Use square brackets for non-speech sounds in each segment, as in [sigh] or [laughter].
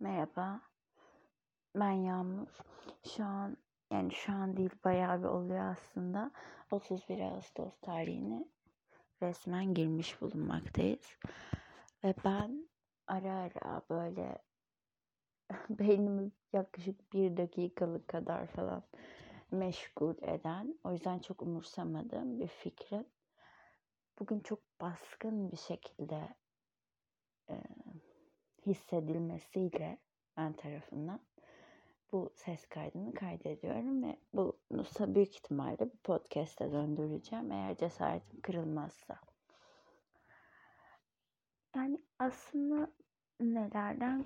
Merhaba. Ben Yağmur. Şu an yani şu an değil bayağı bir oluyor aslında. 31 Ağustos tarihini resmen girmiş bulunmaktayız. Ve ben ara ara böyle [laughs] beynimi yaklaşık bir dakikalık kadar falan meşgul eden, o yüzden çok umursamadığım bir fikrin bugün çok baskın bir şekilde e, hissedilmesiyle ben tarafından bu ses kaydını kaydediyorum ve bunu büyük ihtimalle bir podcast'e döndüreceğim eğer cesaretim kırılmazsa. Yani aslında nelerden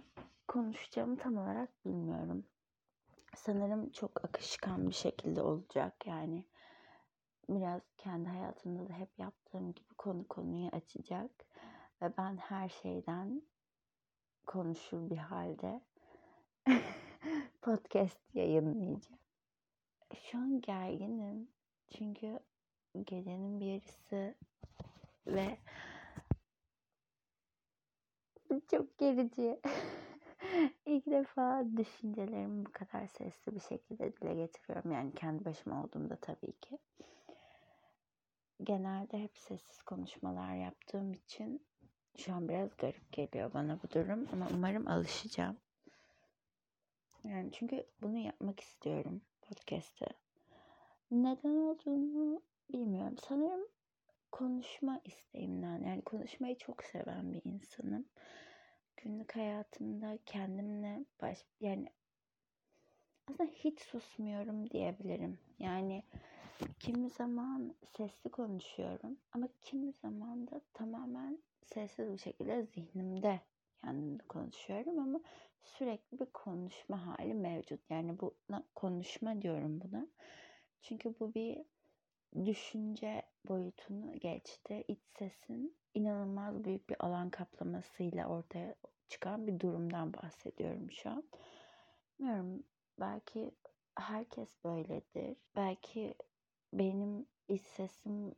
konuşacağımı tam olarak bilmiyorum. Sanırım çok akışkan bir şekilde olacak yani. Biraz kendi hayatımda da hep yaptığım gibi konu konuyu açacak. Ve ben her şeyden konuşur bir halde [laughs] podcast yayınlayacağım. Şu an gerginim. Çünkü gecenin bir yarısı ve [laughs] çok gerici. [laughs] İlk defa düşüncelerimi bu kadar sesli bir şekilde dile getiriyorum. Yani kendi başıma olduğumda tabii ki. Genelde hep sessiz konuşmalar yaptığım için şu an biraz garip geliyor bana bu durum ama umarım alışacağım. Yani çünkü bunu yapmak istiyorum podcast'te. Neden olduğunu bilmiyorum. Sanırım konuşma isteğimden yani konuşmayı çok seven bir insanım. Günlük hayatımda kendimle baş yani aslında hiç susmuyorum diyebilirim. Yani kimi zaman sesli konuşuyorum ama kimi zaman da tamamen sessiz bir şekilde zihnimde kendimle konuşuyorum ama sürekli bir konuşma hali mevcut. Yani bu konuşma diyorum buna. Çünkü bu bir düşünce boyutunu geçti. İç sesin inanılmaz büyük bir alan kaplamasıyla ortaya çıkan bir durumdan bahsediyorum şu an. Bilmiyorum belki herkes böyledir. Belki benim iç sesim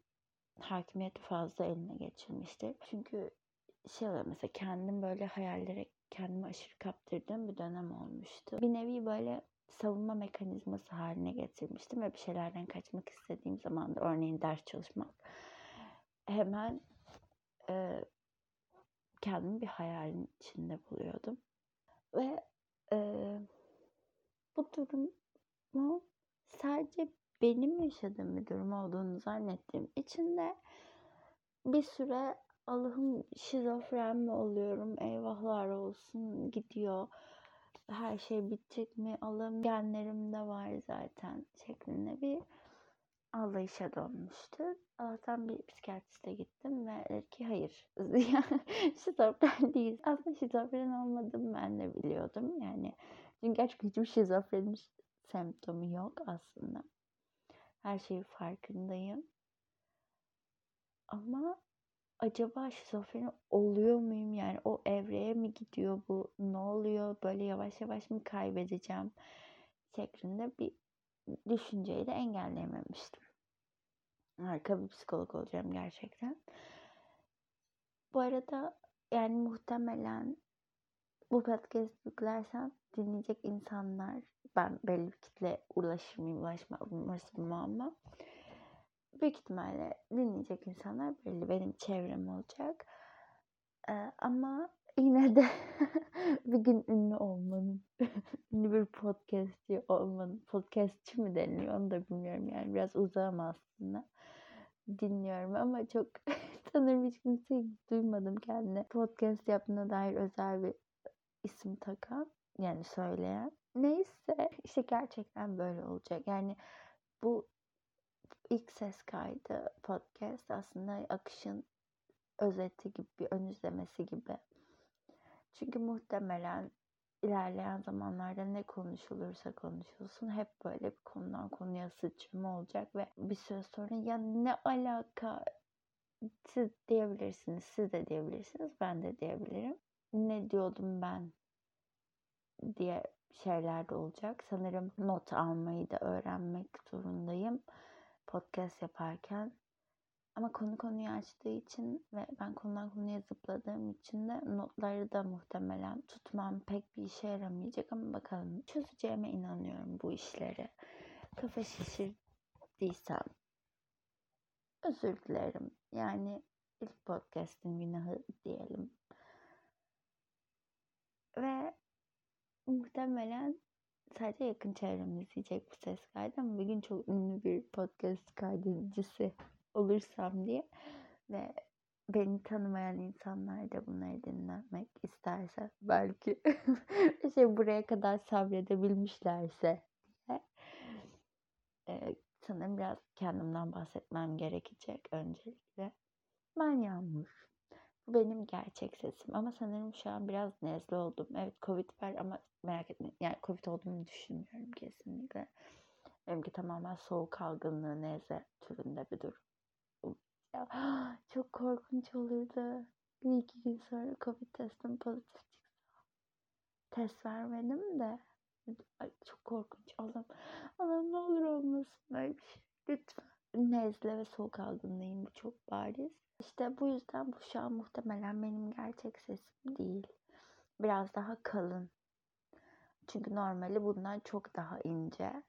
hakimiyeti fazla eline geçirmiştir. Çünkü şey oluyor mesela kendim böyle hayallere kendimi aşırı kaptırdığım bir dönem olmuştu. Bir nevi böyle savunma mekanizması haline getirmiştim ve bir şeylerden kaçmak istediğim zaman da örneğin ders çalışmak hemen e, kendimi bir hayalin içinde buluyordum. Ve e, bu durumu sadece benim yaşadığım bir durum olduğunu zannettiğim için de bir süre Allah'ım şizofren mi oluyorum eyvahlar olsun gidiyor her şey bitecek mi Allah'ım genlerimde var zaten şeklinde bir anlayışa dönmüştü. Allah'tan bir psikiyatriste gittim ve dedi ki hayır [laughs] şizofren değil. Aslında şizofren olmadım ben de biliyordum yani. Çünkü gerçekten hiçbir şizofren semptomu yok aslında. Her şeyin farkındayım. Ama acaba şizofreni oluyor muyum? Yani o evreye mi gidiyor bu? Ne oluyor? Böyle yavaş yavaş mı kaybedeceğim? Şeklinde bir düşünceyi de engelleyememiştim. Harika bir psikolog olacağım gerçekten. Bu arada yani muhtemelen bu podcast yüklersem dinleyecek insanlar ben belli bir kitle ulaşır mıyım ulaşmam ama büyük ihtimalle dinleyecek insanlar belli benim çevrem olacak. Ee, ama yine de [laughs] bir gün ünlü olmanın, [laughs] ünlü bir podcastçi olmanın, podcastçi mi deniliyor onu da bilmiyorum yani biraz uzağım aslında. Dinliyorum ama çok [laughs] sanırım hiç kimse duymadım kendine podcast yaptığına dair özel bir isim takan yani söyleyen. Neyse işte gerçekten böyle olacak. Yani bu ilk ses kaydı podcast aslında akışın özeti gibi bir ön izlemesi gibi. Çünkü muhtemelen ilerleyen zamanlarda ne konuşulursa konuşulsun hep böyle bir konudan konuya sıçrama olacak ve bir süre sonra ya ne alaka siz diyebilirsiniz, siz de diyebilirsiniz, ben de diyebilirim. Ne diyordum ben diye şeyler de olacak. Sanırım not almayı da öğrenmek zorundayım. Podcast yaparken Ama konu konuyu açtığı için ve ben konudan konuya zıpladığım için de notları da muhtemelen tutmam pek bir işe yaramayacak ama bakalım çözeceğime inanıyorum bu işleri. Kafa şişirdiysem özür dilerim. Yani ilk podcast'in günahı diyelim. Ve muhtemelen sadece yakın çevrem izleyecek bu ses kaydı ama bir gün çok ünlü bir podcast kaydedicisi olursam diye ve beni tanımayan insanlar da bunları dinlemek isterse belki [laughs] şey buraya kadar sabredebilmişlerse diye ee, sanırım biraz kendimden bahsetmem gerekecek öncelikle. Ben Yağmur. Bu benim gerçek sesim ama sanırım şu an biraz nezle oldum. Evet Covid var ama merak etmeyin. Yani Covid olduğumu düşünmüyorum kesinlikle. Benimki tamamen soğuk algınlığı, nezle türünde bir durum. Ya, [gasps] çok korkunç olurdu. Bir iki gün sonra Covid testim pozitif çıksa. Test vermedim de. Ay, çok korkunç. Allah'ım, Allah'ım ne olur olmasın böyle bir şey. Lütfen. Nezle ve soğuk algınlığım bu çok bariz. İşte bu yüzden bu şu an muhtemelen benim gerçek sesim değil. Biraz daha kalın. Çünkü normali bundan çok daha ince.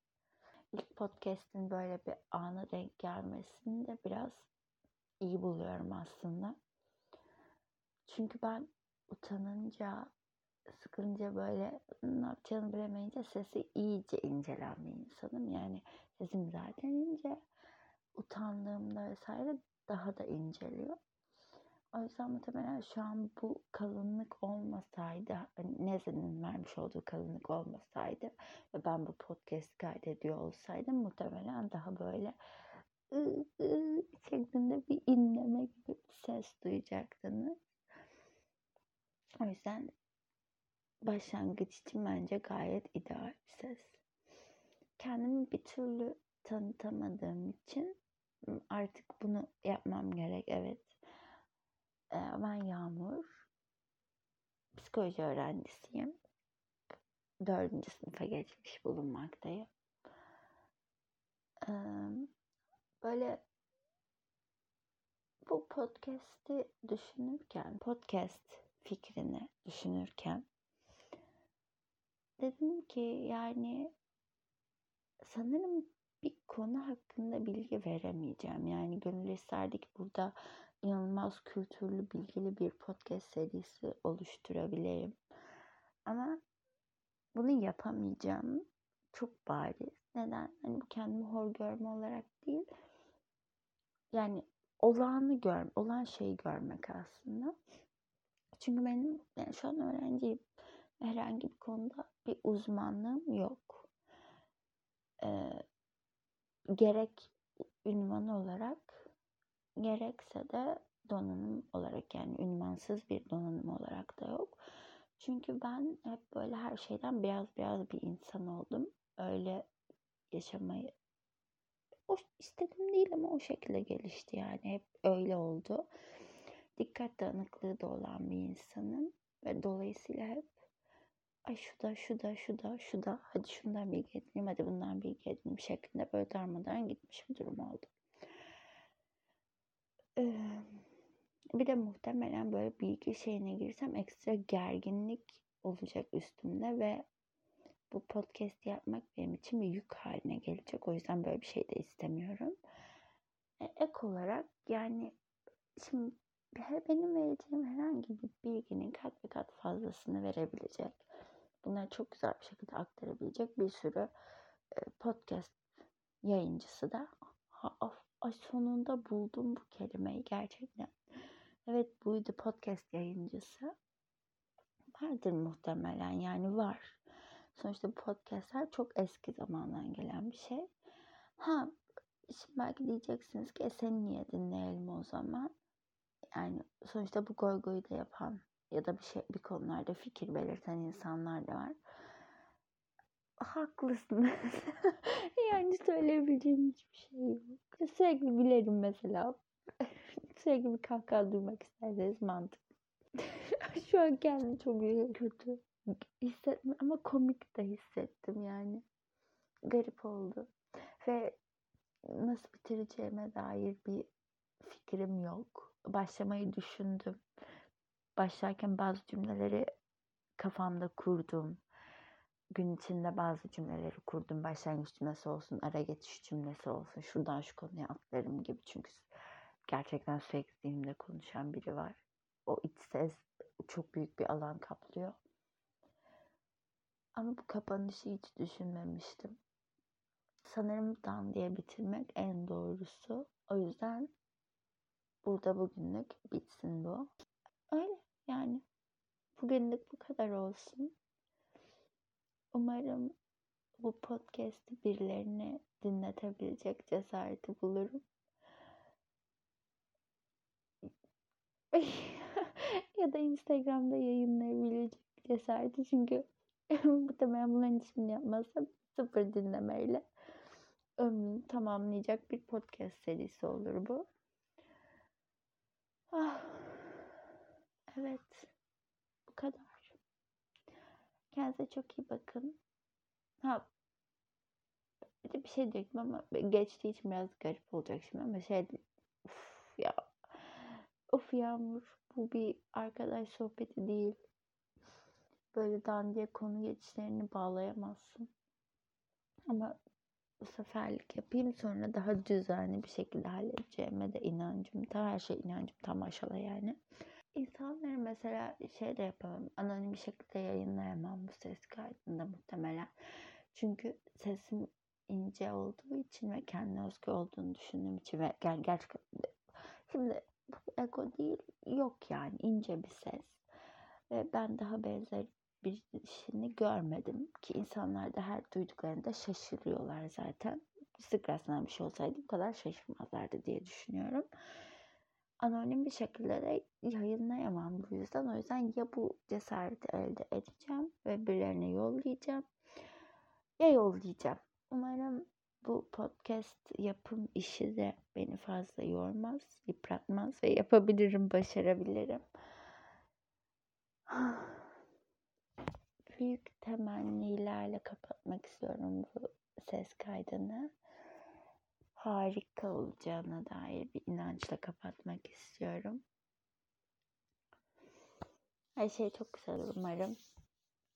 İlk podcast'in böyle bir ana denk gelmesini de biraz iyi buluyorum aslında. Çünkü ben utanınca, sıkınca böyle ne yapacağını bilemeyince sesi iyice incelen bir insanım. Yani sesim zaten ince. Utandığımda vesaire daha da inceliyor. O yüzden muhtemelen şu an bu kalınlık olmasaydı, hani Neze'nin vermiş olduğu kalınlık olmasaydı ve ben bu podcast kaydediyor olsaydım muhtemelen daha böyle şeklinde bir inleme gibi bir ses duyacaktınız. O yüzden başlangıç için bence gayet ideal bir ses. Kendimi bir türlü tanıtamadığım için artık bunu yapmam gerek. Evet. Ee, ben Yağmur. Psikoloji öğrencisiyim. Dördüncü sınıfa geçmiş bulunmaktayım. Böyle bu podcast'i düşünürken, podcast fikrini düşünürken dedim ki yani sanırım bir konu hakkında bilgi veremeyeceğim. Yani gönül isterdi ki burada inanılmaz kültürlü, bilgili bir podcast serisi oluşturabileyim. Ama bunu yapamayacağım. Çok bariz. Neden? Hani bu kendimi hor görme olarak değil. Yani olağanı gör, olan şeyi görmek aslında. Çünkü benim yani şu an öğrenciyim. Herhangi bir konuda bir uzmanlığım yok. Ee, gerek ünvan olarak gerekse de donanım olarak yani ünvansız bir donanım olarak da yok. Çünkü ben hep böyle her şeyden biraz biraz bir insan oldum. Öyle yaşamayı o istedim değil ama o şekilde gelişti yani hep öyle oldu. Dikkat dağınıklığı da olan bir insanım ve dolayısıyla hep ay şu da şu da şu da şu da hadi şundan bilgi edineyim hadi bundan bilgi edineyim şeklinde böyle darmadan gitmiş bir durum oldu. Ee, bir de muhtemelen böyle bilgi şeyine girsem ekstra gerginlik olacak üstümde ve bu podcast yapmak benim için bir yük haline gelecek. O yüzden böyle bir şey de istemiyorum. E, ek olarak yani şimdi benim vereceğim herhangi bir bilginin kat be kat fazlasını verebilecek bunları çok güzel bir şekilde aktarabilecek bir sürü podcast yayıncısı da ha, sonunda buldum bu kelimeyi gerçekten. Evet buydu podcast yayıncısı. Vardır muhtemelen yani var. Sonuçta podcastler çok eski zamandan gelen bir şey. Ha şimdi belki diyeceksiniz ki e, seni niye dinleyelim o zaman? Yani sonuçta bu goygoyu da yapan ya da bir şey bir konularda fikir belirten insanlar da var. Haklısın. [laughs] yani söyleyebileceğim hiçbir şey yok. Sürekli gülerim mesela. [laughs] Sürekli bir kahkaha duymak isterseniz mantıklı. [laughs] Şu an kendimi çok kötü hissettim ama komik de hissettim yani. Garip oldu. Ve nasıl bitireceğime dair bir fikrim yok. Başlamayı düşündüm. Başlarken bazı cümleleri kafamda kurdum. Gün içinde bazı cümleleri kurdum. Başlangıç cümlesi olsun, ara geçiş cümlesi olsun. Şuradan şu konuya atlarım gibi. Çünkü gerçekten sürekli zihnimde konuşan biri var. O iç ses çok büyük bir alan kaplıyor. Ama bu kapanışı hiç düşünmemiştim. Sanırım dan diye bitirmek en doğrusu. O yüzden burada bugünlük bitsin bu. Öyle yani. Bugünlük bu kadar olsun. Umarım bu podcast'i birilerine dinletebilecek cesareti bulurum. [laughs] ya da Instagram'da yayınlayabilecek cesareti çünkü [laughs] muhtemelen bunların hiçbirini yapmazsam sıfır dinlemeyle ömrünü tamamlayacak bir podcast serisi olur bu. Ah, evet. Bu kadar. Kendinize çok iyi bakın. Ha bir de bir şey diyecektim ama geçtiği için biraz garip olacak şimdi ama şey uf ya of Yağmur bu bir arkadaş sohbeti değil. Böyle dandiye konu geçişlerini bağlayamazsın. Ama bu seferlik yapayım sonra daha düzenli bir şekilde halledeceğime de inancım. Daha her şey inancım tam aşağıda yani. İnsanları mesela şey de yapamam. Anonim bir şekilde yayınlayamam bu ses kaydında muhtemelen. Çünkü sesim ince olduğu için ve kendine özgü olduğunu düşündüğüm için ve gel gerçekten şimdi bu ego değil yok yani ince bir ses ve ben daha benzer bir işini görmedim ki insanlar da her duyduklarında şaşırıyorlar zaten. Sık rastlanan bir şey olsaydı bu kadar şaşırmazlardı diye düşünüyorum. Anonim bir şekilde de yayınlayamam bu yüzden. O yüzden ya bu cesareti elde edeceğim ve birilerine yollayacağım ya yollayacağım. Umarım bu podcast yapım işi de beni fazla yormaz, yıpratmaz ve yapabilirim, başarabilirim. [sighs] Büyük temennilerle kapatmak istiyorum bu ses kaydını. Harika olacağına dair bir inançla kapatmak istiyorum. Her şey çok güzel umarım.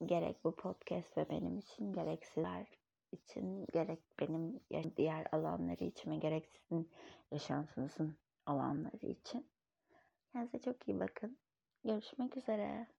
Gerek bu podcast ve benim için, gerek sizler için, gerek benim diğer alanları için ve gerek sizin yaşantınızın alanları için. Kendinize çok iyi bakın. Görüşmek üzere.